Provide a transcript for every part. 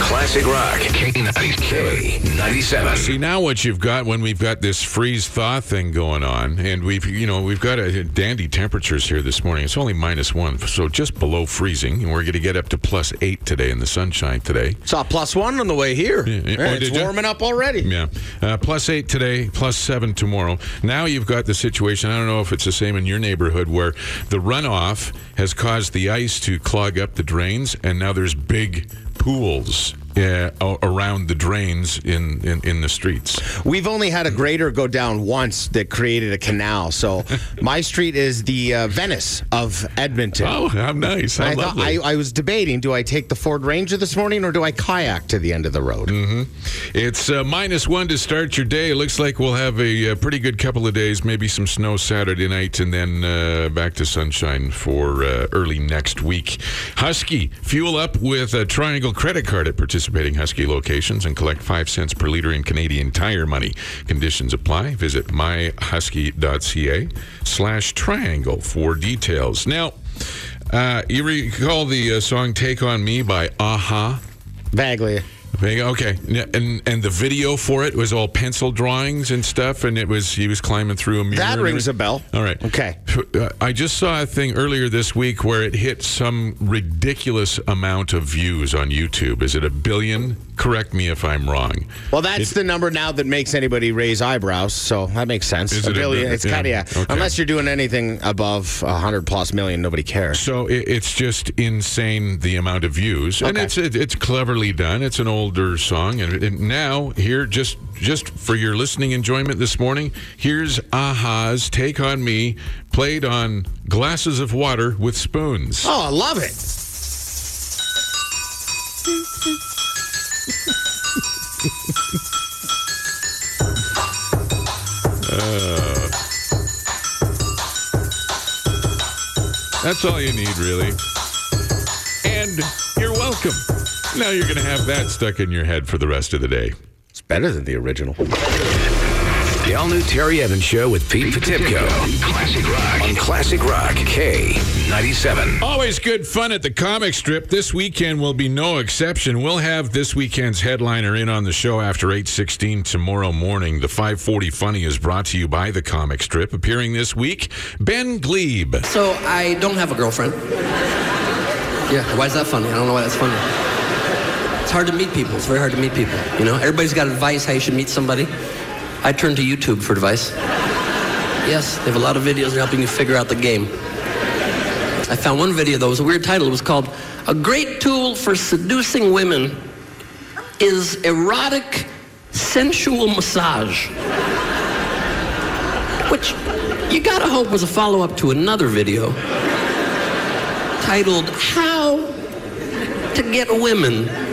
Classic Rock. K97. See now what you've got when we've got this freeze thaw thing going on, and we've you know we've got a dandy temperatures here this morning. It's only minus one, so just below freezing, and we're going to get up to plus eight today in the sunshine today. Saw plus one on the way here. Yeah, yeah. Oh, it's did ya? warming up already. Yeah, uh, plus eight today, plus seven tomorrow. Now you've got the situation. I don't know if it's the same in your neighborhood where the runoff has caused the ice to clog up the drains, and now there's big pools uh, around the drains in, in, in the streets. We've only had a grader go down once that created a canal. So my street is the uh, Venice of Edmonton. Oh, how nice! How I, thought, I. I was debating: do I take the Ford Ranger this morning, or do I kayak to the end of the road? Mm. It's uh, minus one to start your day. It looks like we'll have a, uh pretty good couple of days, maybe some snow Saturday night, and then uh, back to sunshine for uh, early next week. Husky, fuel up with a Triangle credit card at participating Husky locations and collect five cents per liter in Canadian tire money. Conditions apply. Visit myhusky.ca slash triangle for details. Now, uh, you recall the uh, song "Take on Me" by a-ha? Vaguely. Okay, and and the video for it was all pencil drawings and stuff, and it was he was climbing through a mirror. That rings a bell. All right, Okay. Uh, I just saw a thing earlier this week where it hit some ridiculous amount of views on YouTube. Is it a billion? Correct me if I'm wrong. Well, that's the number now that makes anybody raise eyebrows. So that makes sense. Is a it a billion. bit- it's yeah, kind of yeah. okay. Unless you're doing anything above a hundred plus million, nobody cares. So it, it's just insane the amount of views, and it's it, it's cleverly done. It's an older song, and, and now here just just for your listening enjoyment this morning, here's a-ha's "Take on Me," played on glasses of water with spoons. Oh, I love it. Uh. That's all you need, really. And you're welcome. Now you're going to have that stuck in your head for the rest of the day. It's better than the original. The all new Terry Evans Show with Pete Potipcoe. Classic Rock. On Classic Rock. K97. Always good fun at the comic strip. This weekend will be no exception. We'll have this weekend's headliner in on the show after 8:16 tomorrow morning. The 540 Funny is brought to you by the comic strip. Appearing this week, Ben Gleib. So I don't have a girlfriend. Yeah, why is that funny? I don't know why that's funny. It's hard to meet people. It's very hard to meet people. You know, everybody's got advice how you should meet somebody. I turn to YouTube for advice. Yes, they have a lot of videos helping you figure out the game. I found one video though, it was a weird title. It was called A Great Tool for Seducing Women is Erotic Sensual Massage. Which you gotta hope was a follow up to another video titled How to Get Women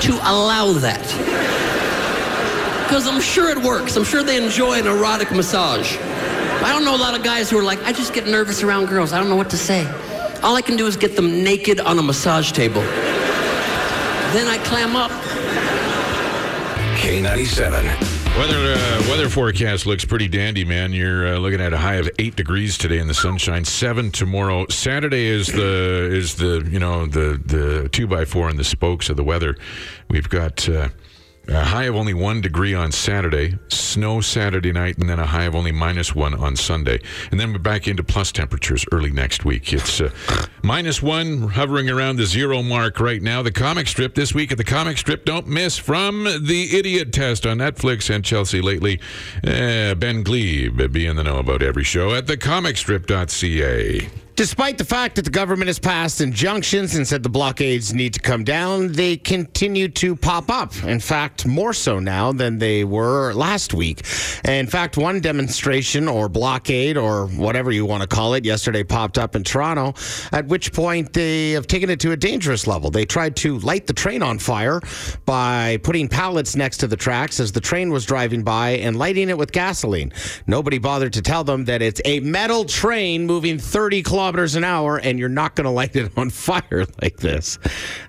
to Allow That. Because I'm sure it works. I'm sure they enjoy an erotic massage. I don't know a lot of guys who are like, I just get nervous around girls. I don't know what to say. All I can do is get them naked on a massage table. Then I clam up. K97. Weather uh, weather forecast looks pretty dandy, man. You're uh, looking at a high of eight degrees today in the sunshine. Seven tomorrow. Saturday is the is the you know the the two by four and the spokes of the weather. We've got. Uh, a high of only one degree on Saturday, snow Saturday night, and then a high of only minus one on Sunday. And then we're back into plus temperatures early next week. It's uh, minus one, hovering around the zero mark right now. The comic strip this week at the comic strip, don't miss from the idiot test on Netflix and Chelsea lately. Uh, ben Gleib, be in the know about every show at thecomicstrip.ca. Despite the fact that the government has passed injunctions and said the blockades need to come down, they continue to pop up. In fact, more so now than they were last week. In fact, one demonstration or blockade or whatever you want to call it yesterday popped up in Toronto, at which point they have taken it to a dangerous level. They tried to light the train on fire by putting pallets next to the tracks as the train was driving by and lighting it with gasoline. Nobody bothered to tell them that it's a metal train moving 30 kilometers an hour and you're not going to light it on fire like this.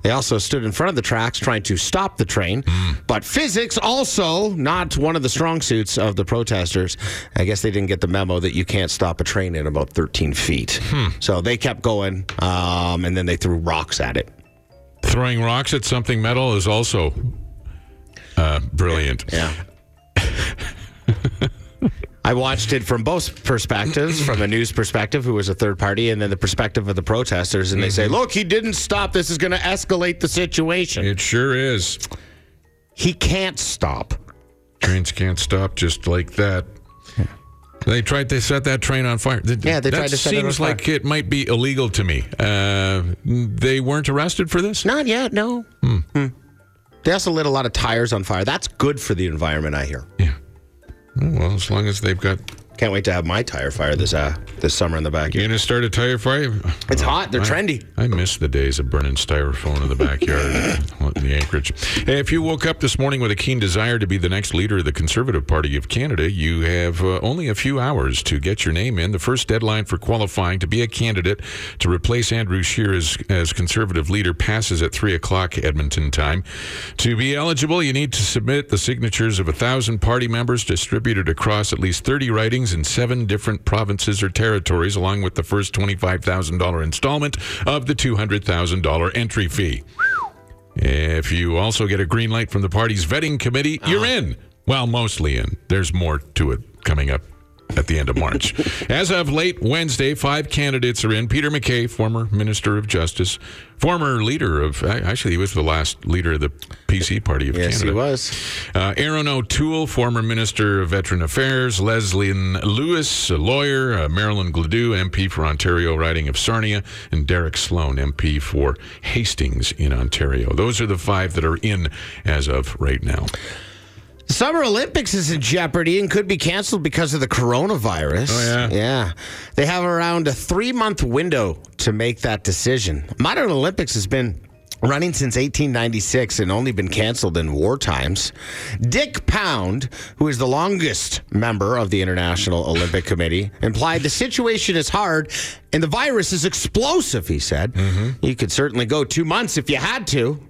They also stood in front of the tracks trying to stop the train. But physics also not one of the strong suits of the protesters. I guess they didn't get the memo that you can't stop a train in about 13 feet. So they kept going um, and then they threw rocks at it. Throwing rocks at something metal is also uh, brilliant. Yeah. I watched it from both perspectives, from a news perspective, who was a third party, and then the perspective of the protesters. And they say, look, he didn't stop. This is going to escalate the situation. It sure is. He can't stop. Trains can't stop just like that. They tried to set that train on fire. Yeah, they that tried to set it on fire. seems like it might be illegal to me. Uh, they weren't arrested for this. Not yet, no. Hmm. They also lit a lot of tires on fire. That's good for the environment, I hear. Yeah. Well, as long as they've got. Can't wait to have my tire fire this uh, this summer in the backyard. You gonna start a tire fire? It's hot. They're I- trendy. I miss the days of burning styrofoam in the backyard in the Anchorage. Hey, if you woke up this morning with a keen desire to be the next leader of the Conservative Party of Canada, you have uh, only a few hours to get your name in. The first deadline for qualifying to be a candidate to replace Andrew Scheer as, as Conservative leader passes at 3 o'clock Edmonton time. To be eligible, you need to submit the signatures of a thousand party members distributed across at least 30 in seven different provinces or territories, along with the first $25,000 installment of the $200,000 entry fee. If you also get a green light from the party's vetting committee, you're uh-huh. in. Well, mostly in. There's more to it coming up at the end of March. As of late Wednesday, five candidates are in. Peter MacKay, former Minister of Justice, former leader of, actually, he was the last leader of the PC Party of Yes, Canada. Yes, he was. Uh, Erin O'Toole, former Minister of Veteran Affairs. Leslyn Lewis, a lawyer. Uh, Marilyn Gladu, MP for Ontario, riding of Sarnia. And Derek Sloan, MP for Hastings in Ontario. Those are the five that are in as of right now. The Summer Olympics is in jeopardy and could be canceled because of the coronavirus. Oh, yeah? Yeah. They have around a three month window to make that decision. Modern Olympics has been running since 1896 and only been canceled in war times. Dick Pound, who is the longest member of the International Olympic Committee, implied the situation is hard and the virus is explosive, he said. Mm-hmm. You could certainly go two months if you had to.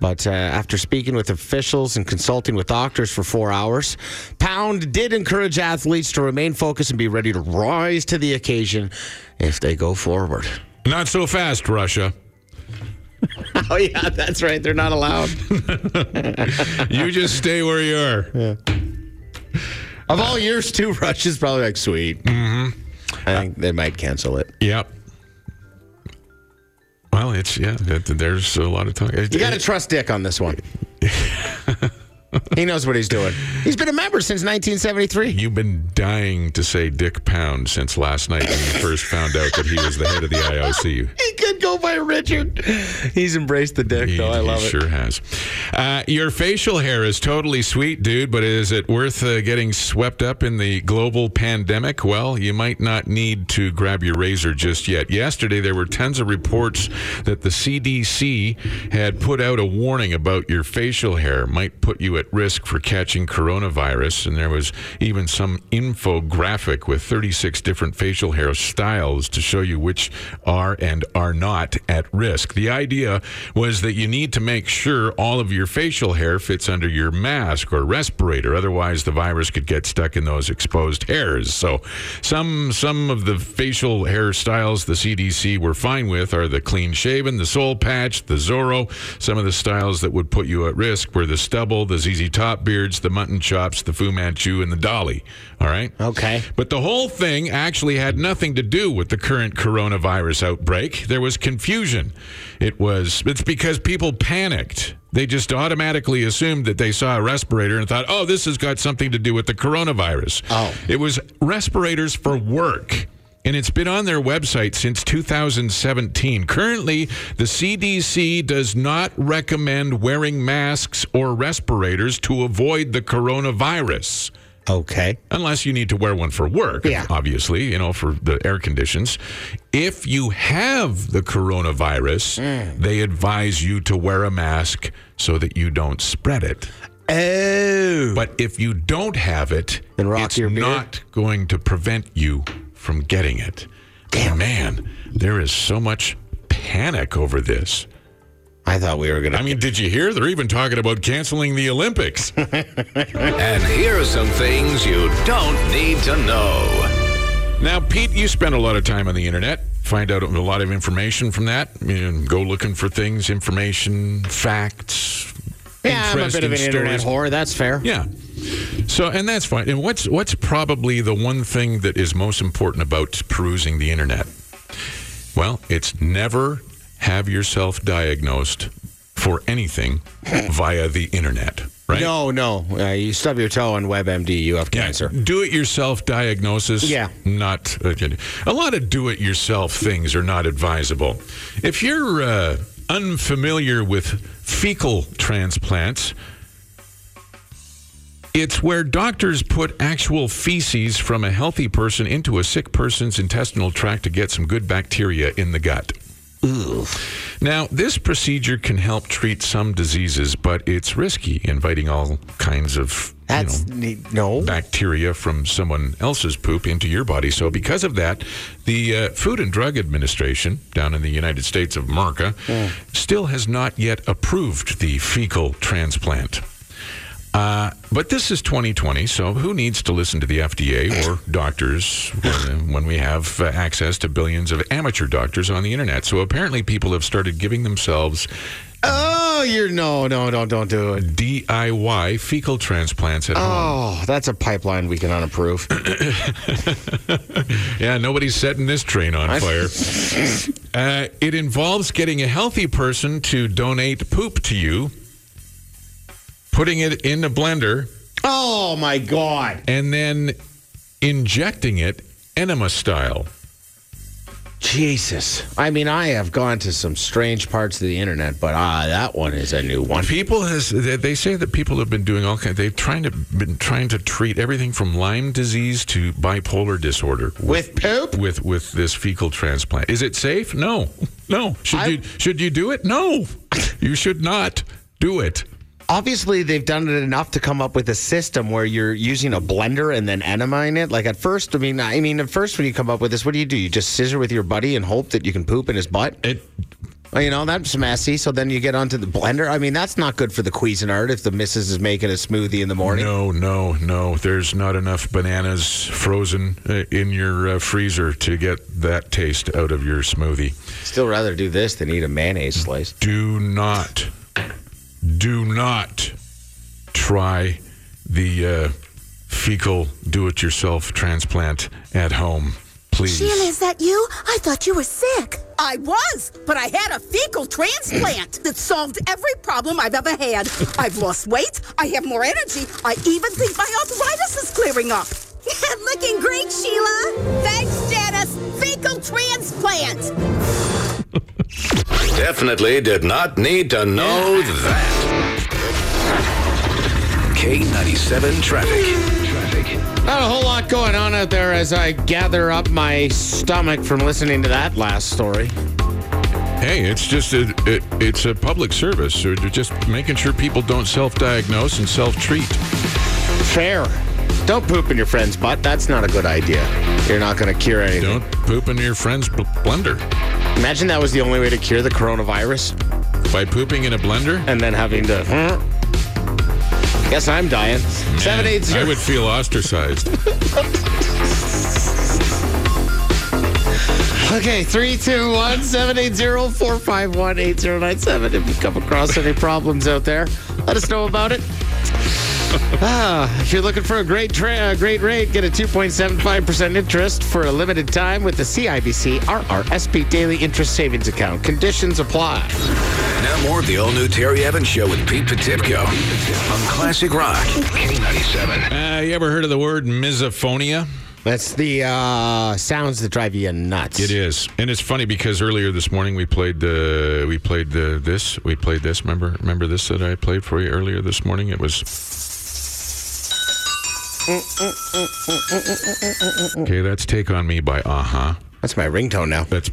But uh, after speaking with officials and consulting with doctors for four hours, Pound did encourage athletes to remain focused and be ready to rise to the occasion if they go forward. Not so fast, Russia. Oh, yeah, that's right. They're not allowed. You just stay where you are. Yeah. of all years, too, Russia's probably like, sweet. Mm-hmm. I think they might cancel it. Yep. Well, it's, yeah, that- there's a lot of talk. You got to trust Dick on this one. he knows what he's doing. He's been a member since 1973. You've been dying to say Dick Pound since last night when you first found out that he was the head of the IOC. He could go by Richard. He's embraced the Dick, He, though. I he love it. sure has. Uh, your facial hair is totally sweet, dude, but is it worth uh, getting swept up in the global pandemic? Well, you might not need to grab your razor just yet. Yesterday, there were tons of reports that the CDC had put out a warning about your facial hair might put you at risk for catching coronavirus, and there was even some infographic with 36 different facial hair styles to show you which are and are not at risk. The idea was that you need to make sure all of your facial hair fits under your mask or respirator, otherwise the virus could get stuck in those exposed hairs. So, some some of the facial hairstyles the CDC were fine with are the clean shaven, the soul patch, the Zorro. Some of the styles that would put you at risk were the stubble, the ZZ Top beards, the mutton chops, the Fu Manchu, and the Dali. All right. Okay. But the whole thing actually had nothing to do with the current coronavirus outbreak. There was confusion. It was it's because people panicked. They just automatically assumed that they saw a respirator and thought, "Oh, this has got something to do with the coronavirus." Oh. It was respirators for work. And it's been on their website since 2017. Currently, the CDC does not recommend wearing masks or respirators to avoid the coronavirus Okay. unless you need to wear one for work, Yeah. obviously, you know, for the air conditions. If you have the coronavirus, Mm. they advise you to wear a mask so that you don't spread it. Oh. But if you don't have it, Then rock it's your beard? not going to prevent you from getting it. Damn. Man, there is so much panic over this. I thought we were going to. I mean, did you hear? They're even talking about canceling the Olympics. And here are some things you don't need to know. Now, Pete, you spend a lot of time on the internet. find out a lot of information from that. You know, go looking for things, information, facts. Yeah, I'm a bit of an interesting internet stories. whore. That's fair. Yeah. So, and that's fine. And what's what's probably the one thing that is most important about perusing the internet? Well, it's never have yourself diagnosed for anything via the internet, right? No, no. Uh, you stub your toe on WebMD, you have Yeah, cancer. do-it-yourself diagnosis. Yeah. not uh, a lot of do-it-yourself things are not advisable. If you're uh, unfamiliar with fecal transplants, it's where doctors put actual feces from a healthy person into a sick person's intestinal tract to get some good bacteria in the gut. Now, this procedure can help treat some diseases, but it's risky, inviting all kinds of you know, neat. no. bacteria from someone else's poop into your body. So, because of that, the uh, Food and Drug Administration down in the United States of America still has not yet approved the fecal transplant. Uh, but this is 2020, so who needs to listen to the FDA or doctors when, when we have uh, access to billions of amateur doctors on the internet? So apparently, people have started giving themselves Oh, you're no, no, don't, don't do it. DIY fecal transplants at home. Oh, that's a pipeline we can unapprove. Yeah, nobody's setting this train on fire. uh, it involves getting a healthy person to donate poop to you, putting it in a blender, oh my God. and then injecting it enema style. Jesus. I mean, I have gone to some strange parts of the internet, but ah, that one is a new one. People has they say that people have been doing all kinds. They've trying to been trying to treat everything from Lyme disease to bipolar disorder With poop? with with this fecal transplant. Is it safe? No, no. Should I- you should you do it? No, you should not do it. Obviously, they've done it enough to come up with a system where you're using a blender and then enemaing it. Like at first, I mean, I mean, at first when you come up with this, what do you do? You just scissor with your buddy and hope that you can poop in his butt. It you know, that's messy. So then you get onto the blender. I mean, that's not good for the Cuisinart if the missus is making a smoothie in the morning. No, no, no. There's not enough bananas frozen uh, in your uh, freezer to get that taste out of your smoothie. Still rather do this than eat a mayonnaise slice. Do not, do not try the uh, fecal do-it-yourself transplant at home, please. Sheila, is that you? I thought you were sick. I was, but I had a fecal transplant that solved every problem I've ever had. I've lost weight, I have more energy, I even think my arthritis is clearing up. Looking great, Sheila. Thanks, Janice. Fecal transplant. Definitely did not need to know that. K97 traffic. Traffic. Not a whole lot going on out there as I gather up my stomach from listening to that last story. Hey, it's just a, it, it's a public service. So they're just making sure people don't self-diagnose and self-treat. Fair. Don't poop in your friend's butt. That's not a good idea. You're not going to cure anything. Don't poop in your friend's bl- blender. Imagine that was the only way to cure the coronavirus By pooping in a blender, and then having to. "Hmm." Guess I'm dying. Seven eight I zero. would feel ostracized. Okay, three two one seven eight zero four five one eight zero nine seven. If you come across any problems out there, let us know about it. Ah, if you're looking for a great tra- great rate, get a 2.75% interest for a limited time with the CIBC RRSP Daily Interest Savings Account. Conditions apply. Now more of the all-new Terry Evans Show with Pete Potipcoe on Classic Rock. K97. Uh, you ever heard of the word misophonia? That's the uh, sounds that drive you nuts. It is, and it's funny because earlier this morning we played the we played the this we played this. Remember remember this that I played for you earlier this morning? It was. Okay, that's "Take on Me" by a-ha. That's my ringtone now. That's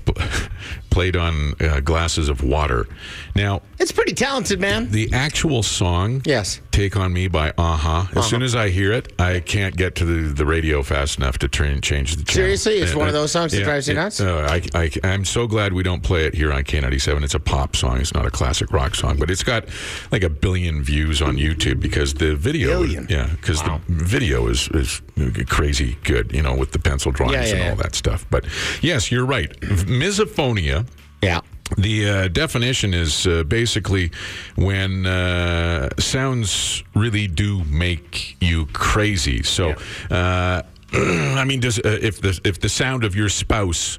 played on uh, glasses of water. Now, It's pretty talented, man. the actual song, Yes. "Take on Me" by a-ha. As soon as I hear it, I can't get to the, the radio fast enough to turn change the channel. Seriously? It's Uh, one of those songs that yeah, drives you it- nuts? uh, I, I, I'm so glad we don't play it here on K97. It's a pop song. It's not a classic rock song, but it's got like a billion views on YouTube because the video, Billion? yeah, because the video is is crazy good. You know, with the pencil drawings Yeah, yeah, and all that stuff. But yes, you're right. Misophonia. Yeah. The uh, definition is uh, basically when uh, sounds really do make you crazy. So, uh, I mean, does uh, if the if the sound of your spouse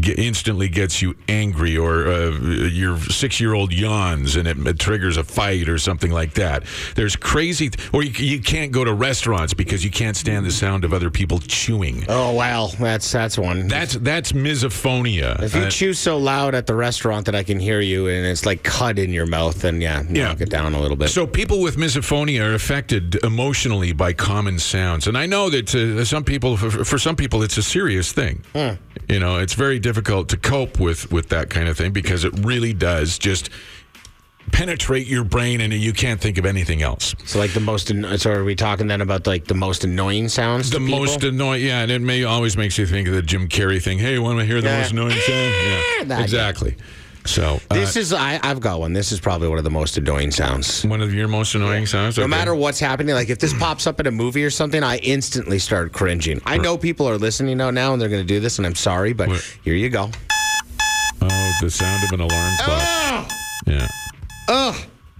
ge- instantly gets you angry, or uh, your six year old yawns and it, it triggers a fight or something like that, there's crazy. or you, you can't go to restaurants because you can't stand the sound of other people chewing. Oh wow, that's that's one. That's that's misophonia. if you Uh, chew so loud at the restaurant that I can hear you and it's like cut in your mouth, then yeah, Yeah. knock it down a little bit. So people with misophonia are affected emotionally by common sounds, and I know that uh, some people, for, for some people, it's a serious thing. You know, it's very difficult to cope with with that kind of thing because it really does just penetrate your brain, and you can't think of anything else. So like the most. An- so are we talking then about like the most annoying sounds? The most annoying, yeah, and it may always makes you think of the Jim Carrey thing. Hey, want to hear the Yeah. most annoying sound? Yeah, That- exactly. So uh, This is I, I've got one. This is probably one of the most annoying sounds. one of your most annoying sounds. No matter what's happening, like if this pops up in a movie or something, I instantly start cringing. I know people are listening now, now and they're going to do this, and I'm sorry, but What? here you go. Oh, the sound of an alarm clock. Yeah. Ugh.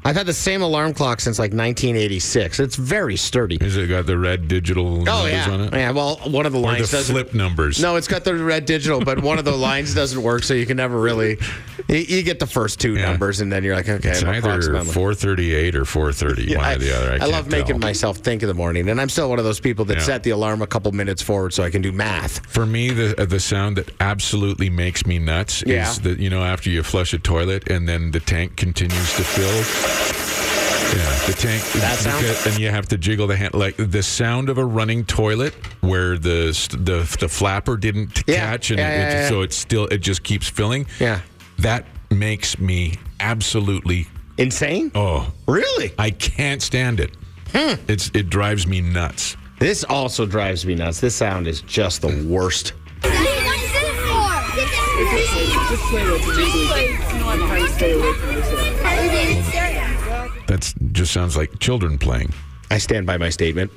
I've had the same alarm clock since like 1986. It's very sturdy. Has it got the red digital Oh numbers yeah, on it? yeah. Well, one of the Or lines the doesn't. flip numbers. No, it's got the red digital, but one of the lines doesn't work, so you can never really. You, you get the first two Yeah. numbers, and then you're like, okay, It's I'm either 438 or 430. one I, or the other. I, I love making tell. myself think in the morning, and I'm still one of those people that Yeah. set the alarm a couple minutes forward so I can do math. For me, the uh, the sound that absolutely makes me nuts Yeah. is that you know after you flush a toilet and then the tank continues to fill. Yeah, the tank. That sound? because- and you have to jiggle the hand like the sound of a running toilet where the the the flapper didn't Yeah. catch and Yeah, it, yeah, yeah. so it's still it just keeps filling. Yeah. that makes me absolutely Insane? oh Really? I can't stand it. Hmm. It's it drives me nuts. This also drives me nuts. This sound is just the worst. That's just sounds like children playing. I stand by my statement.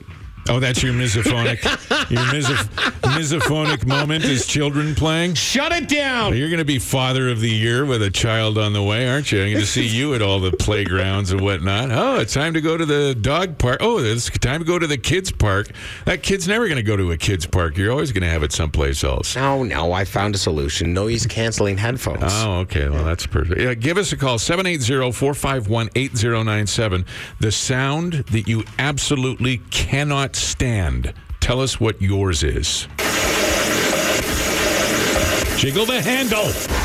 Oh, that's your misophonic, your misoph- misophonic moment is children playing. Shut it down. You're going to be father of the year with a child on the way, aren't you? I'm going to see you at all the playgrounds and whatnot. Oh, it's time to go to the dog park. Oh, it's time to go to the kids park. That kid's never going to go to a kids park. You're always going to have it someplace else. No, no, I found a solution. Noise canceling headphones. Oh, okay. Well, that's perfect. Yeah, give us a call 780 451 8097. The sound that you absolutely cannot stand. Tell us what yours is. Jiggle the handle.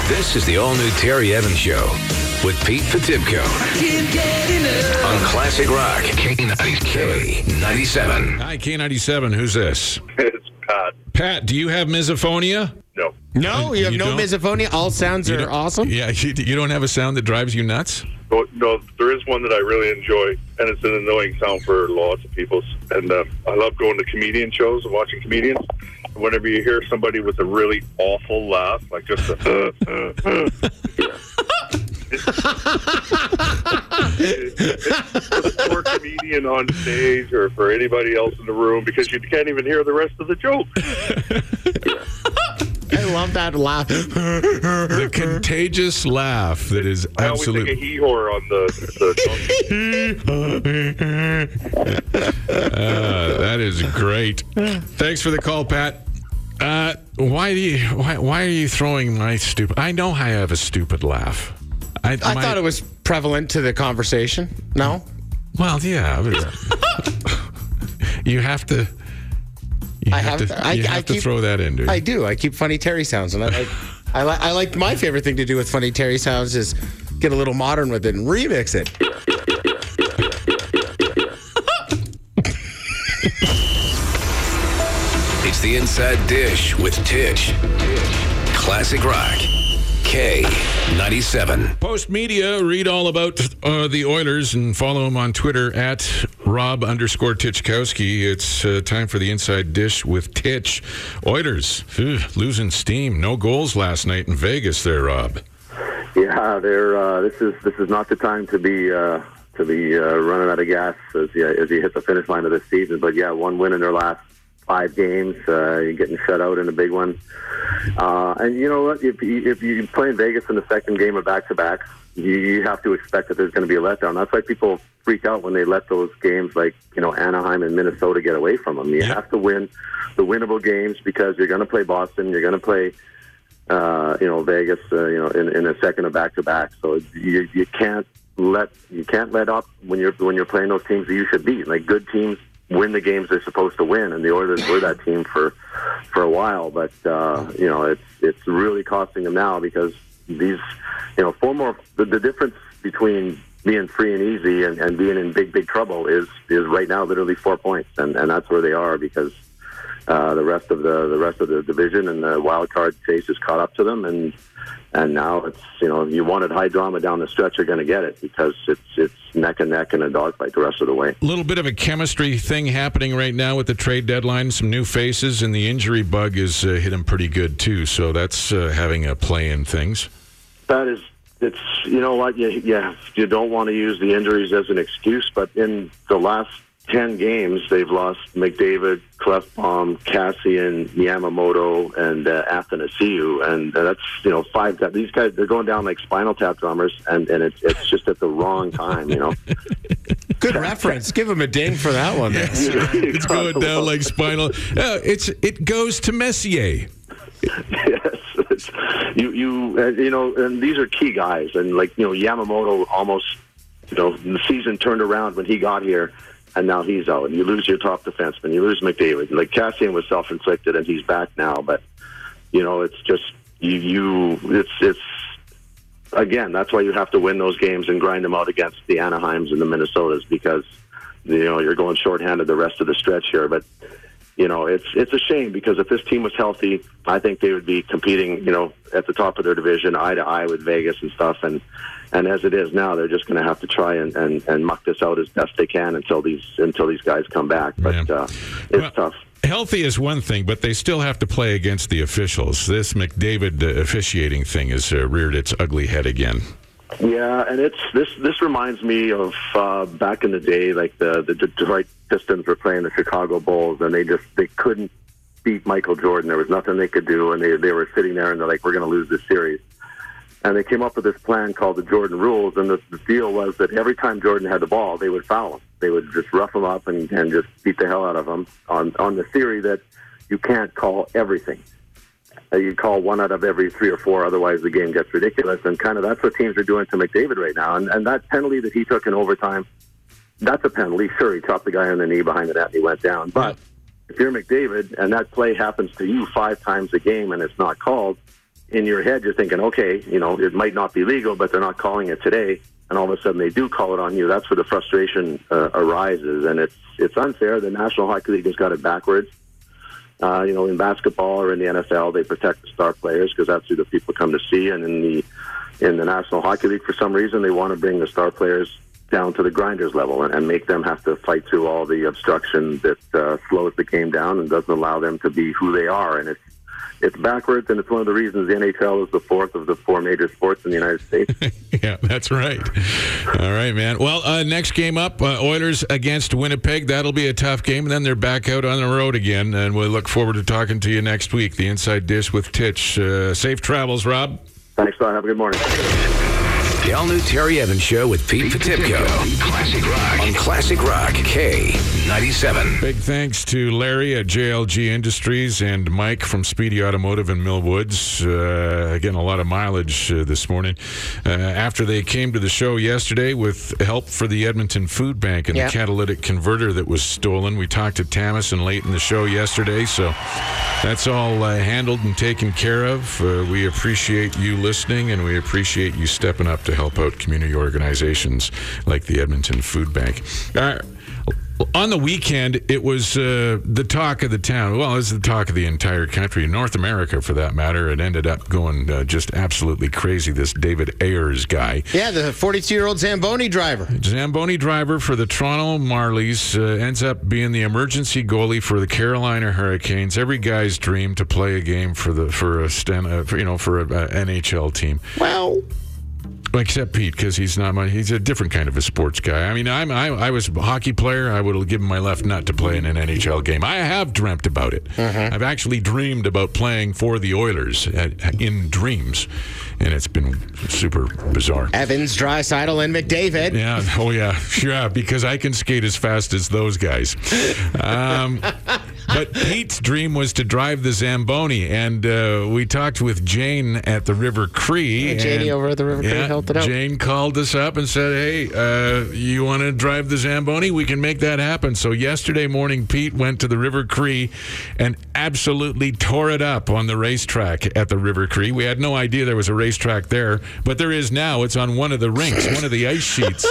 This is the all new Terry Evans Show with Pete Potipcoe on Classic Rock K97. Hi, K97. Who's this? It's Pat. Pat, do you have misophonia? No. no, you have You no don't? misophonia. All sounds are awesome. Yeah, you, you don't have a sound that drives you nuts? No, there is one that I really enjoy, and it's an annoying sound for lots of people. And uh, I love going to comedian shows and watching comedians. Whenever you hear somebody with a really awful laugh, like just a, uh, uh, uh, it's a comedian on stage or for anybody else in the room because you can't even hear the rest of the joke. love that laugh. The contagious laugh that is I always think absolutely. of hee-haw on the, the Uh, that is great. Thanks for the call, Pat. Uh, why do you why, why are you throwing my stupid? I know I have a stupid laugh. I, I thought it was prevalent to the conversation. No? well, yeah. you have to. You I have, have- to. I- you I to keep- throw that in, dude. I do. I keep funny Terry sounds, and I like. I like. I like my favorite thing to do with funny Terry sounds is get a little modern with it and remix it. It's the Inside Dish with Titch. Classic Rock K97. Post media, read all about uh, the Oilers and follow him on Twitter at Rob underscore Tychkowski. It's uh, time for the inside dish with Titch. Oilers phew, losing steam. No goals last night in Vegas. There, Rob. Yeah, they're. Uh, this is this is not the time to be uh, to be uh, running out of gas as you as you hit the finish line of the season. But yeah, one win in their last five games. Uh, you're getting shut out in a big one. Uh, and you know what? If you, if you play in Vegas in the second game of back to backs, you, you have to expect that there's going to be a letdown. That's why people freak out when they let those games like you know Anaheim and Minnesota get away from them. You Yeah. have to win the winnable games because you're going to play Boston. You're going to play uh, you know Vegas, uh, you know, in, in a second of back to back. So you you can't let you can't let up when you're when you're playing those teams that you should beat. Like good teams win the games they're supposed to win, and the Oilers were that team for for a while. But uh, you know, it's it's really costing them now because these you know four more the, the difference between being free and easy and, and being in big big trouble is is right now literally four points, and and that's where they are because uh, the rest of the the rest of the division and the wild card chase has caught up to them, and and now it's you know if you wanted high drama down the stretch, you're going to get it because it's it's neck and neck in a dogfight the rest of the way. A little bit of a chemistry thing happening right now with the trade deadline. Some new faces, and the injury bug is uh, hit him pretty good too. So that's uh, having a play in things. That is, it's you know what, you, yeah, you don't want to use the injuries as an excuse, but in the last ten games, they've lost McDavid, Klefbom, Kassian, Yamamoto, and uh, Athanasiou, and uh, that's you know five. That these guys they're going down like Spinal Tap drummers, and and it's it's just at the wrong time, you know. Good reference. Give him a ding for that one. there. It's going down like spinal. Uh, it's it goes to Messier. yes, it's, you you uh, you know, and these are key guys, and like you know, Yamamoto almost, you know, the season turned around when he got here, and now he's out. And you lose your top defenseman, you lose McDavid. Like Kassian was self inflicted, and he's back now, but you know, it's just you you it's it's again that's why you have to win those games and grind them out against the Anaheims and the Minnesotas because you know you're going shorthanded the rest of the stretch here, but you know, it's it's a shame because if this team was healthy, I think they would be competing, you know, at the top of their division, eye to eye with Vegas and stuff. And and as it is now, they're just going to have to try and, and, and muck this out as best they can until these until these guys come back. But uh, it's Well- tough. Healthy is one thing, but they still have to play against the officials. This McDavid uh, officiating thing has uh, reared its ugly head again. Yeah, and it's this. This reminds me of uh, back in the day, like the the Detroit Pistons were playing the Chicago Bulls, and they just they couldn't beat Michael Jordan. There was nothing they could do, and they they were sitting there and they're like, "We're going to lose this series." And they came up with this plan called the Jordan Rules, and the, the deal was that every time Jordan had the ball, they would foul him. They would just rough him up and, and just beat the hell out of him on on the theory that you can't call everything. Uh, you call one out of every three or four, otherwise the game gets ridiculous. And kind of that's what teams are doing to McDavid right now. And, and that penalty that he took in overtime, that's a penalty. Sure, he chopped the guy on the knee behind the net and he went down. But if you're McDavid and that play happens to you five times a game and it's not called, in your head you're thinking, okay, you know, it might not be legal, but they're not calling it today. And all of a sudden they do call it on you. That's where the frustration uh, arises, and it's it's unfair. The National Hockey League has got it backwards. Uh, you know, in basketball or in the NFL, they protect the star players because that's who the people come to see. And in the in the National Hockey League, for some reason, they want to bring the star players down to the grinders level and, and make them have to fight through all the obstruction that uh, slows the game down and doesn't allow them to be who they are. And it's it's backwards, and it's one of the reasons the NHL is the fourth of the four major sports in the United States. Yeah, that's right. All right, man. Well, uh, next game up, uh, Oilers against Winnipeg. That'll be a tough game. And then they're back out on the road again. And we look forward to talking to you next week. The Inside Dish with Titch. Uh, safe travels, Rob. Thanks, Don. Have a good morning. The new Terry Evans Show with Pete Potipcoe. Classic Rock. On Classic Rock K97. Big thanks to Larry at JLG Industries and Mike from Speedy Automotive in Mill Woods. Uh, again, a lot of mileage uh, this morning. Uh, after they came to the show yesterday with help for the Edmonton Food Bank and Yeah. the catalytic converter that was stolen, we talked to Tamas and late in the show yesterday. So that's all uh, handled and taken care of. Uh, we appreciate you listening and we appreciate you stepping up to help out community organizations like the Edmonton Food Bank. Uh, On the weekend, it was uh, the talk of the town. Well, it was the talk of the entire country, North America for that matter. It ended up going uh, just absolutely crazy. This David Ayres guy. Yeah, the 42 year old Zamboni driver. Zamboni driver for the Toronto Marlies uh, ends up being the emergency goalie for the Carolina Hurricanes. Every guy's dream to play a game for the for a Stan, uh, for, you know for a, a NHL team. Well, Except Pete, because he's not my. He's a different kind of a sports guy. I mean, I'm I, I was a hockey player. I would have given my left nut to play in an NHL game. I have dreamt about it. I've actually dreamed about playing for the Oilers at, in dreams, and it's been super bizarre. Evans, Draisaitl, and McDavid. Yeah. Oh, yeah. Yeah. Because I can skate as fast as those guys. Um, but Pete's dream was to drive the Zamboni, and uh, we talked with Jane at the River Cree. Janie and- over at the River Cree yeah, helped it out. Jane called us up and said, "Hey, uh, you want to drive the Zamboni? We can make that happen." So yesterday morning, Pete went to the River Cree and absolutely tore it up on the racetrack at the River Cree. We had no idea there was a racetrack there, but there is now. It's on one of the rinks, one of the ice sheets.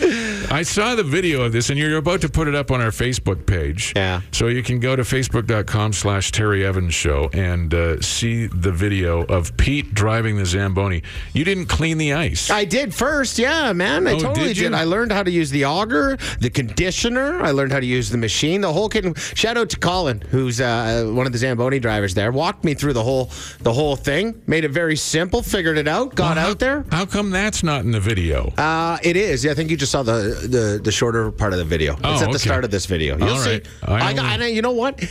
I saw the video of this, and you're about to put it up on our Facebook page. Yeah. So you can go to facebook.com slash Terry Evans Show and uh, see the video of Pete driving the Zamboni. You didn't clean the ice. I did first, yeah, man. I Oh, totally did did. I learned how to use the auger, the conditioner. I learned how to use the machine, the whole kit. Shout out to Colin, who's uh, one of the Zamboni drivers there. Walked me through the whole the whole thing. Made it very simple. Figured it out. Got Well, how- out there. How come that's not in the video? Uh, it is. Yeah, I think you just saw the the, the shorter part of the video. Oh, it's at okay. the start of this video. You'll All see. right. I I, got. And you know what?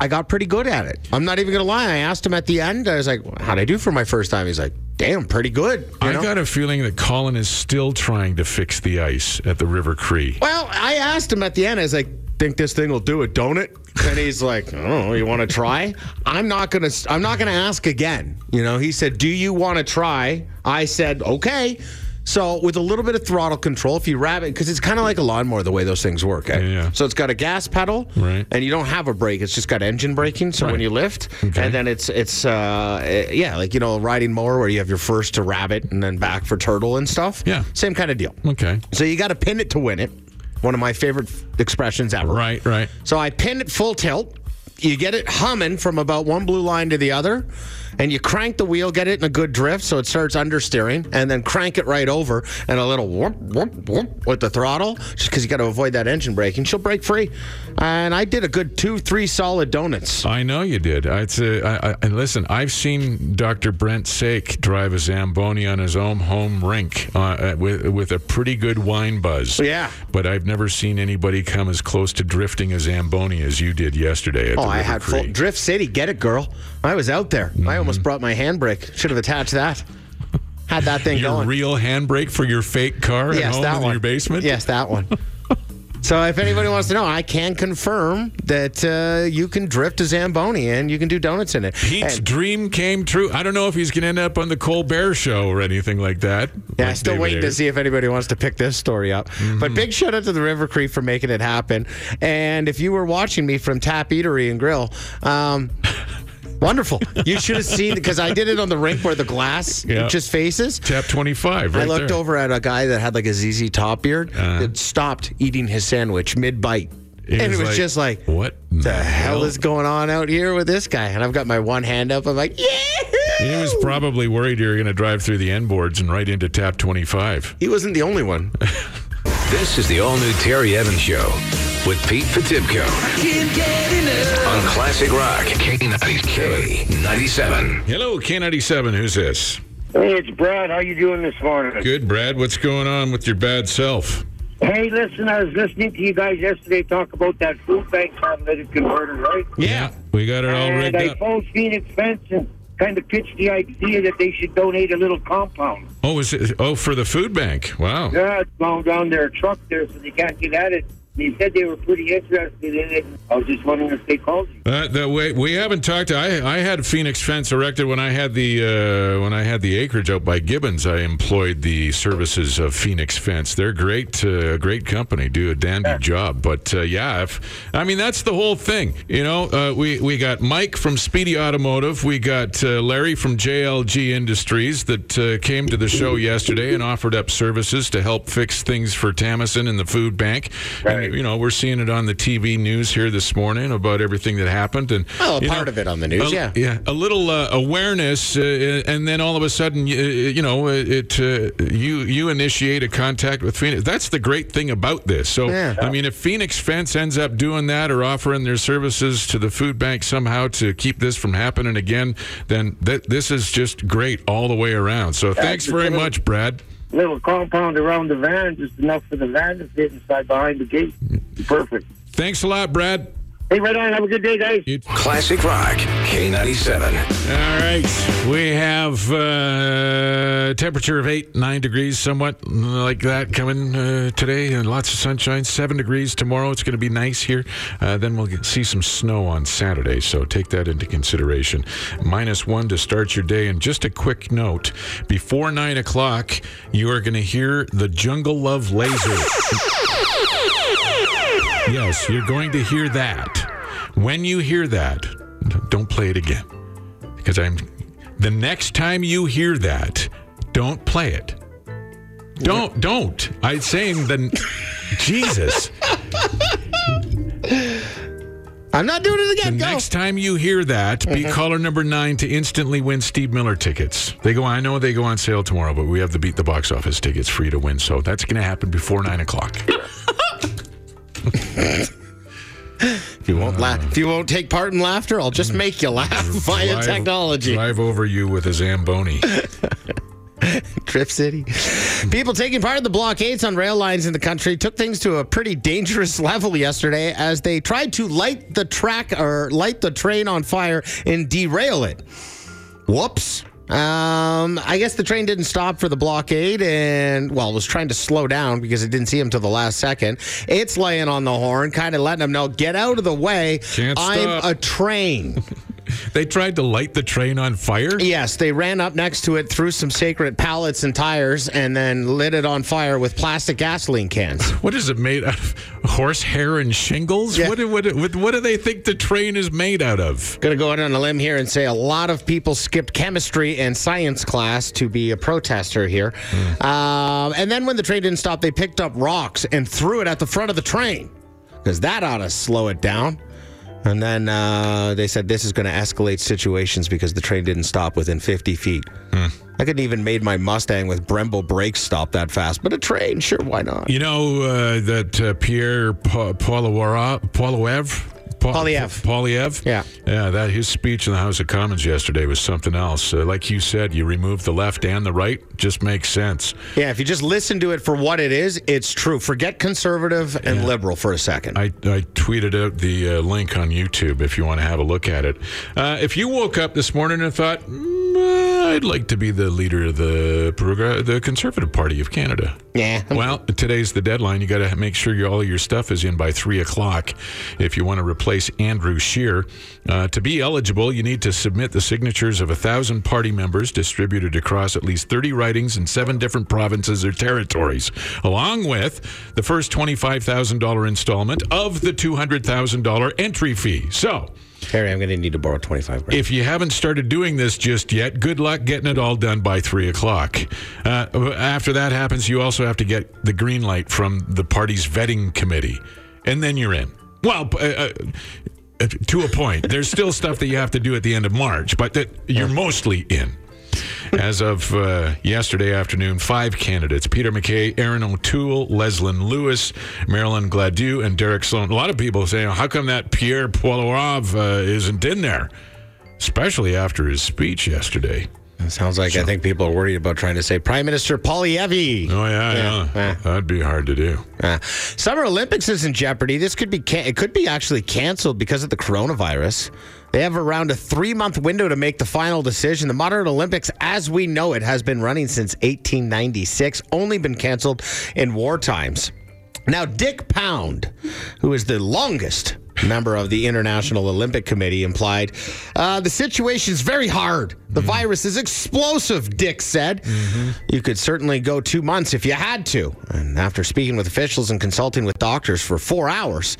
I got pretty good at it. I'm not even gonna lie. I asked him at the end. I was like, "How'd I do for my first time?" He's like, "Damn, pretty good." you I know? got a feeling that Colin is still trying to fix the ice at the River Cree. Well, I asked him at the end. I was like, "Think this thing will do it, don't it?" And he's like, "Oh, you want to try?" I'm not gonna. I'm not gonna ask again. You know, he said, "Do you want to try?" I said, "Okay." So with a little bit of throttle control, if you wrap it, because it's kind of like a lawnmower the way those things work. eh? Yeah. So it's got a gas pedal, Right. and you don't have a brake. It's just got engine braking. So when you lift, Okay. and then it's it's uh eh, yeah, like you know, a riding mower where you have your first to rabbit and then back for turtle and stuff. Yeah. Same kind of deal. Okay. So you got to pin it to win it. One of my favorite expressions ever. Right, right. So I pin it full tilt. You get it humming from about one blue line to the other, and you crank the wheel, get it in a good drift so it starts understeering, and then crank it right over and a little whoop, whoop, whoop with the throttle, just because you got to avoid that engine braking. She'll break free. And I did a good two, three solid donuts. I know you did. I'd I, I, and listen, I've seen Dr. Brent Sake drive a Zamboni on his own home rink uh, uh, with with a pretty good wine buzz. Yeah. But I've never seen anybody come as close to drifting a Zamboni as you did yesterday at Oh, I had full Drift City. Get it, girl. I was out there. I almost brought my handbrake. Should have attached that. Had that thing Your going. real handbrake for your fake car at yes, home that in one. your basement? Yes, that one. so if anybody wants to know, I can confirm that uh, you can drift a Zamboni and you can do donuts in it. Pete's And- dream came true. I don't know if he's going to end up on the Colbert Show or anything like that. yeah, like still David waiting to see if anybody wants to pick this story up. But big shout out to the River Cree for making it happen. And if you were watching me from Tap Eatery and Grill, um, wonderful. You should have seen because I did it on the rink where the glass Yeah. just faces. Tap 25 right I looked there. over at a guy that had like a ZZ Top beard Uh-huh. that stopped eating his sandwich mid bite. And it was like, just like, what the hell is going on out here with this guy? And I've got my one hand up. I'm like, yeah. He was probably worried you were going to drive through the end boards and right into Tap 25. He wasn't the only one. This is the all new Terry Evans Show with Pete Potipcoe on Classic Rock K97. Hello, K97. Who's this? Hey, it's Brad. How you doing this morning? Good, Brad. What's going on with your bad self? Hey, listen, I was listening to you guys yesterday talk about that food bank catalytic converter, right? Yeah. We got it all and rigged I up. phoned Phoenix Fence and kind of pitched the idea that they should donate a little compound. Oh, is it? Oh, for the food bank. Wow. Yeah, it's gone down their truck there, so they can't get at it. They said they were pretty interested in it. I was just wondering if they called you. Uh, that way, we haven't talked. I I had Phoenix Fence erected when I had the uh, when I had the acreage out by Gibbons. I employed the services of Phoenix Fence. They're great, uh, great company. Do a dandy job. But uh, yeah, if, I mean that's the whole thing. You know, uh, we we got Mike from Speedy Automotive. We got uh, Larry from JLG Industries that uh, came to the show yesterday and offered up services to help fix things for Tamison and the food bank. And you know, we're seeing it on the TV news here this morning about everything that happened, and Well, part know, of it on the news, a- yeah. yeah, a little uh, awareness, uh, and then all of a sudden, you, you know, it uh, you you initiate a contact with Phoenix. That's the great thing about this. So, Yeah. I mean, if Phoenix Fence ends up doing that or offering their services to the food bank somehow to keep this from happening again, then th- this is just great all the way around. So, thanks very much, Brad. Little compound around the van, just enough for the van to fit inside behind the gate. Perfect. Thanks a lot, Brad. Hey, right on. Have a good day, guys. Classic Rock K97. All right. We have uh, temperature of 8, 9 degrees, somewhat like that coming uh, today, and lots of sunshine. 7 degrees tomorrow. It's going to be nice here. Uh, then we'll get, see some snow on Saturday, so take that into consideration. Minus 1 to start your day. And just a quick note before 9 o'clock, you are going to hear the Jungle Love Laser. Yes, you're going to hear that. When you hear that, don't play it again. Because I'm the next time you hear that, don't play it. Don't don't. I'm saying the Jesus. I'm not doing it The again. Go. next time you hear that, be mm-hmm. caller number nine to instantly win Steve Miller tickets. They go. I know they go on sale tomorrow, but we have the beat the box office tickets free to win. So that's going to happen before nine o'clock. If you won't laugh, if you won't take part in laughter, I'll just make you laugh via Drive- technology. Drive over you with a zamboni. Trip City. People taking part in the blockades on rail lines in the country took things to a pretty dangerous level yesterday as they tried to light the track or light the train on fire and derail it. Whoops. Um, I guess the train didn't stop for the blockade and, well, was trying to slow down because it didn't see him till the last second. It's laying on the horn, kind of letting them know, get out of the way. Can't I'm stop." a train. They tried to light the train on fire. Yes, they ran up next to it, threw some sacred pallets and tires, and then lit it on fire with plastic gasoline cans. What is it made out of? Horsehair and shingles? Yeah. What, do- what, what, what do they think the train is made out of? Gonna go out on a limb here and say a lot of people skipped chemistry and science class to be a protester here. Um, and then when the train didn't stop, they picked up rocks and threw it at the front of the train because that ought to slow it down. And then uh, they said this is going to escalate situations because the train didn't stop within 50 feet. I couldn't even made my Mustang with Brembo brakes stop that fast, but a train, sure, why not? You know uh, that uh, Pierre Pa- Poilievre, Poilievre? Pa- Poilievre. Poilievre? Yeah. Yeah, that his speech in the House of Commons yesterday was something else. Uh, like you said, you remove the left and the right, just makes sense. Yeah, if you just listen to it for what it is, it's true. Forget conservative and liberal for a second. I, I tweeted out the uh, link on YouTube if you want to have a look at it. Uh, if you woke up this morning and thought, "Mm, I'd like to be the leader of the progr- the Conservative Party of Canada. yeah. Well, today's the deadline. You got to make sure all your stuff is in by three o'clock if you want to replace Andrew Scheer. Uh, to be eligible, you need to submit the signatures of a thousand party members distributed across at least 30 ridings in seven different provinces or territories, along with the first $25,000 installment of the $200,000 entry fee. So, Harry, I'm going to need to borrow 25 grand. if you haven't started doing this just yet, good luck getting it all done by three o'clock. Uh, after that happens, you also have to get the green light from the party's vetting committee, and then you're in. Well, uh, uh, uh, to a point. There's still stuff that you have to do at the end of March, but that you're mostly in. As of uh, yesterday afternoon, five candidates Peter MacKay, Erin O'Toole, Leslyn Lewis, Marilyn Gladu, and Derek Sloan. A lot of people saying, how come that Pierre Poilievre uh, isn't in there? Especially after his speech yesterday. It sounds like I think people are worried about trying to say Prime Minister Poilievre. Oh, yeah, yeah. Yeah. That'd be hard to do. Uh, Summer Olympics is in jeopardy. This could be can- it could be actually canceled because of the coronavirus. They have around a three month window to make the final decision. The modern Olympics, as we know it, has been running since 1896, only been canceled in war times. Now, Dick Pound, who is the longest member of the International Olympic Committee, implied uh, the situation is very hard. The virus is explosive, Dick said. You could certainly go two months if you had to. And after speaking with officials and consulting with doctors for four hours,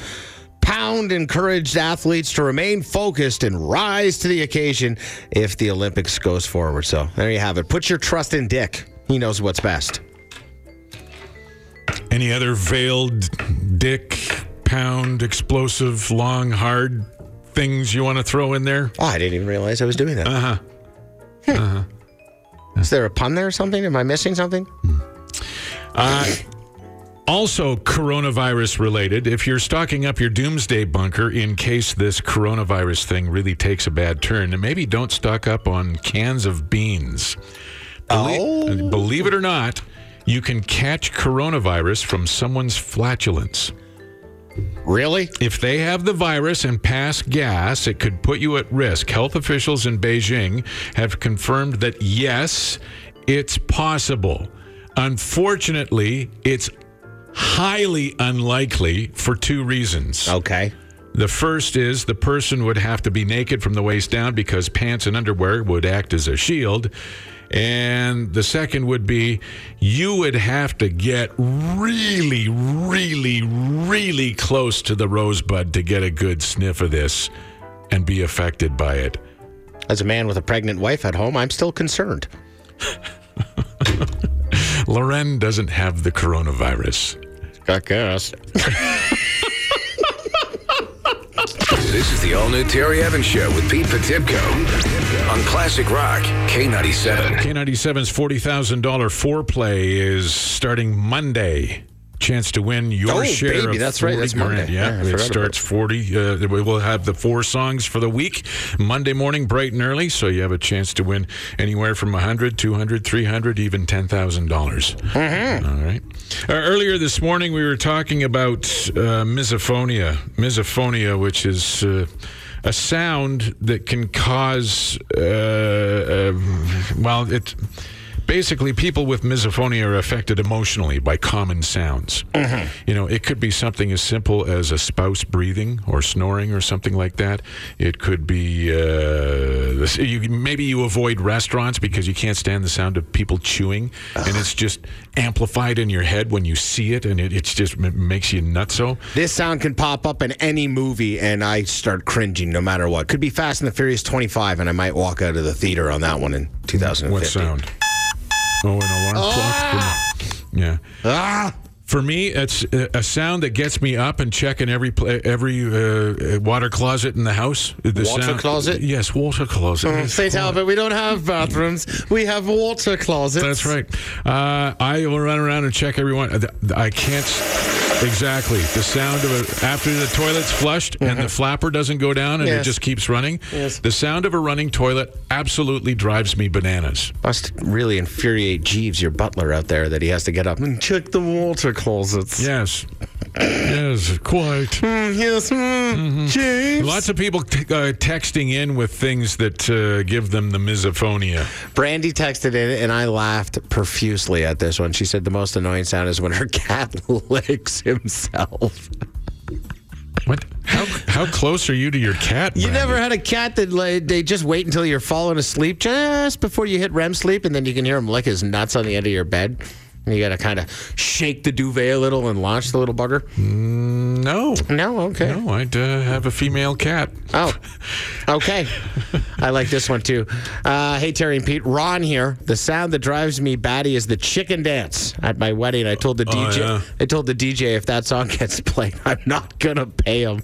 Pound encouraged athletes to remain focused and rise to the occasion if the Olympics goes forward. So there you have it. Put your trust in Dick. He knows what's best. Any other veiled dick pound explosive, long, hard things you want to throw in there? Oh, I didn't even realize I was doing that. Uh huh. Is there a pun there or something? Am I missing something? Uh, also, coronavirus related. If you're stocking up your doomsday bunker in case this coronavirus thing really takes a bad turn, maybe don't stock up on cans of beans. Belie- Believe it or not, you can catch coronavirus from someone's flatulence. Really? If they have the virus and pass gas, it could put you at risk. Health officials in Beijing have confirmed that yes, it's possible. Unfortunately, it's highly unlikely for two reasons. Okay. The first is the person would have to be naked from the waist down because pants and underwear would act as a shield. And the second would be you would have to get really, really, really close to the rosebud to get a good sniff of this and be affected by it. As a man with a pregnant wife at home, I'm still concerned. Loren doesn't have the coronavirus. I guess. This is the all new Terry Evans Show with Pete Potipcoe on Classic Rock K97. K97's $40,000 foreplay is starting Monday. Chance to win your Oh, share baby, of that's right, 40 that's grand. Monday. Yeah, Yeah, it starts 40. Uh, we will have the four songs for the week Monday morning, bright and early. So you have a chance to win anywhere from 100, 200, 300, even $10,000. Mm-hmm. All right. Uh, earlier this morning, we were talking about uh, misophonia. Misophonia, which is. Uh, a sound that can cause, uh, uh, well, it basically people with misophonia are affected emotionally by common sounds. You know, it could be something as simple as a spouse breathing or snoring or something like that. It could be uh, you, maybe you avoid restaurants because you can't stand the sound of people chewing, and it's just amplified in your head when you see it, and it it's just m- makes you nutso. This sound can pop up in any movie, and I start cringing no matter what. Could be Fast and the Furious 25, and I might walk out of the theater on that one in 2050. What sound? Oh, an alarm clock. Yeah. Ah! For me, it's a sound that gets me up and checking every every uh, water closet in the house. The Water closet? Yes, water closet. It's St. clo- Albert, we don't have bathrooms. We have water closets. That's right. Uh, I will run around and check everyone. Uh, I can't. Exactly. The sound of a, after the toilet's flushed and the flapper doesn't go down and it just keeps running. Yes. The sound of a running toilet absolutely drives me bananas. Must really infuriate Jeeves, your butler out there, that he has to get up and check the water closets. Yes. yes, quite. Mm, yes, mm, Jeeves. Lots of people t- uh, texting in with things that uh, give them the misophonia. Brandy texted in, and I laughed profusely at this one. She said the most annoying sound is when her cat licks himself. What? How how close are you to your cat? You never had a cat that like, they just wait until you're falling asleep just before you hit REM sleep, and then you can hear him lick his nuts on the end of your bed. You got to kind of shake the duvet a little and launch the little bugger. No. No, okay. No, I'd uh, have a female cat. Oh, okay. I like this one too. Uh, hey, Terry and Pete. Ron here. The sound that drives me batty is the chicken dance at my wedding. I told the DJ. yeah. I told the DJ if that song gets played, I'm not gonna pay him.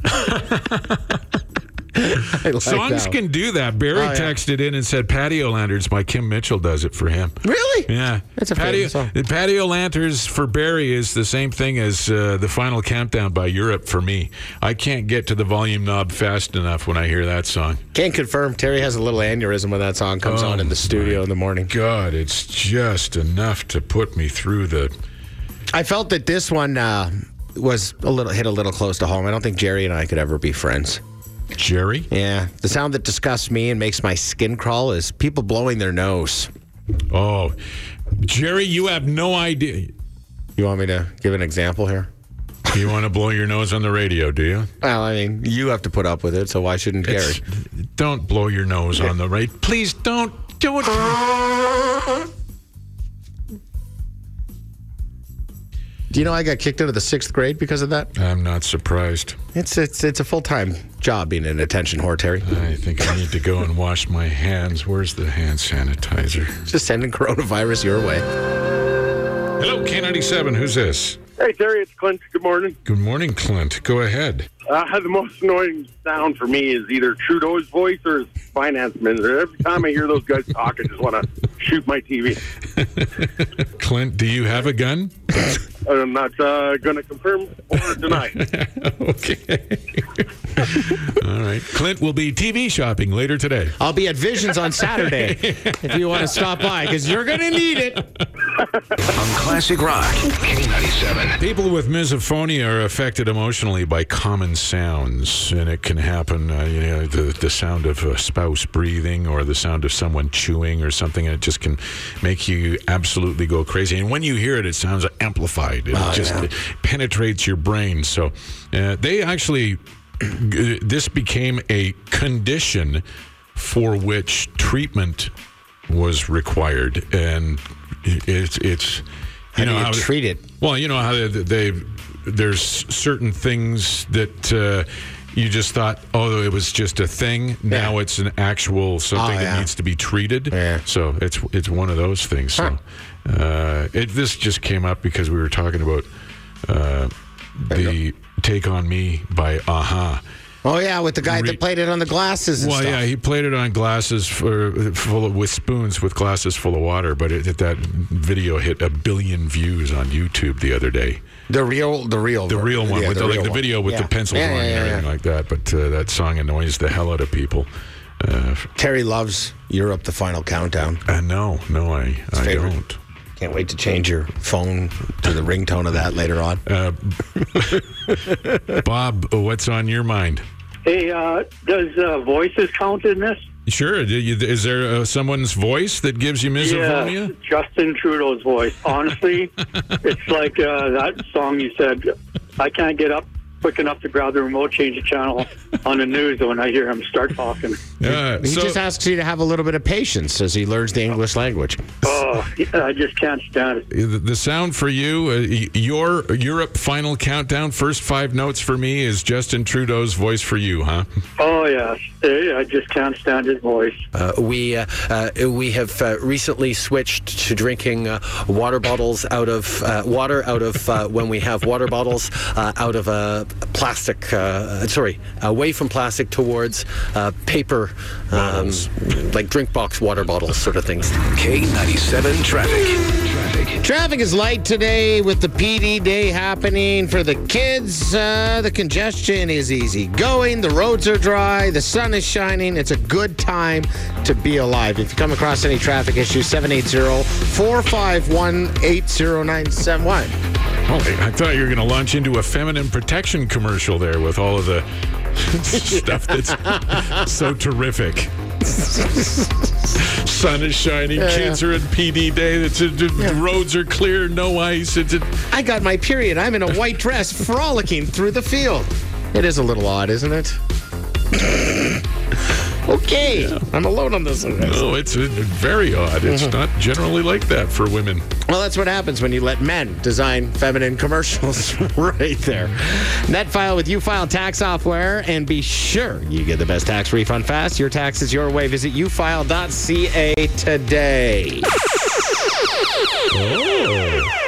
Like Songs can do that. Barry Oh, yeah. texted in and said patio lanterns by Kim Mitchell does it for him. Really? Yeah, That's a patio. song. The patio lanterns for Barry is the same thing as uh, the final countdown by Europe for me. I can't get to the volume knob fast enough when I hear that song. Can't confirm. Terry has a little aneurysm when that song comes Oh, on in the studio in the morning. God, it's just enough to put me through the. I felt that this one uh, was a little hit a little close to home. I don't think Jerry and I could ever be friends. Jerry. Yeah, the sound that disgusts me and makes my skin crawl is people blowing their nose. Oh, Jerry, you have no idea. You want me to give an example here? You want to blow your nose on the radio, do you? Well, I mean, you have to put up with it, so why shouldn't Gary? It's- Don't blow your nose on the radio. Please don't do Do you know I got kicked out of the sixth grade because of that? I'm not surprised. It's it's it's a full time job being an attention whore, Terry. I think I need to go and wash my hands. Where's the hand sanitizer? Just sending coronavirus your way. Hello, K97. Who's this? Hey, Terry, it's Clint. Good morning. Good morning, Clint. Go ahead. Uh, the most annoying sound for me is either Trudeau's voice or his finance minister. Every time I hear those guys talk, I just want to shoot my TV. Clint, do you have a gun? I'm not uh, going to confirm or deny. okay. All right. Clint will be TV shopping later today. I'll be at Visions on Saturday if you want to stop by because you're going to need it. On Classic Rock, K97. People with misophonia are affected emotionally by common sounds, and it can happen. Uh, you know, the, the sound of a spouse breathing, or the sound of someone chewing, or something. And it just can make you absolutely go crazy. And when you hear it, it sounds amplified. It just penetrates your brain. So uh, they actually, this became a condition for which treatment was required, and it's it's How do you how treat it? Well, you know how they, they there's certain things that uh, you just thought, oh, it was just a thing. Now it's an actual something Oh, that needs to be treated. Yeah. So it's it's one of those things. So uh, it, this just came up because we were talking about uh, the "Take on Me" by a-ha. Oh, yeah, with the guy Re- that played it on the glasses and Well, stuff. yeah, he played it on glasses for, full of, with spoons with glasses full of water, but it, that video hit a billion views on YouTube the other day. The real, the real, The real one yeah, with the, like real the one. video with Yeah. the pencils Yeah, on yeah, and everything yeah. like that. But uh, that song annoys the hell out of people. Uh, Terry loves Europe, the final countdown. uh, no, no, I, I favorite. don't. Can't wait to change your phone to the ringtone of that later on. Bob, what's on your mind? Hey, uh, does uh, voices count in this? Sure. Is there uh, someone's voice that gives you misophonia? Yeah, Justin Trudeau's voice. Honestly, it's like uh, that song you said. I can't get up quick enough to grab the remote, change the channel on the news when I hear him start talking. Yeah. He so- just asks you to have a little bit of patience as he learns the English language. Oh, I just can't stand it. The the sound for you, uh, your Europe final countdown, first five notes for me is Justin Trudeau's voice for you, huh? Oh yes, Eh, I just can't stand his voice. Uh, we uh, uh, we have uh, recently switched to drinking uh, water bottles out of uh, water out of uh, when we have water bottles uh, out of a plastic. Uh, sorry, away from plastic towards uh, paper, um, like drink box water bottles, sort of things. K97 traffic. Traffic. Traffic is light today with the PD day happening for the kids. Uh, the congestion is easy going. The roads are dry. The sun is shining. It's a good time to be alive. If you come across any traffic issues, 780 451 8091. Oh, I thought you were going to launch into a feminine protection commercial there with all of the stuff that's so terrific. Sun is shining, Yeah, kids are in PD day, it's, uh, the roads are clear, no ice. It's, it, I got my period. I'm in a white dress frolicking through the field. It is a little odd, isn't it? Okay. I'm alone on this one. no, it's uh, very odd. It's not generally like that for women. Well, that's what happens when you let men design feminine commercials right there. NetFile with UFile tax software, and be sure you get the best tax refund fast. Your tax is your way. Visit ufile.ca today. Oh.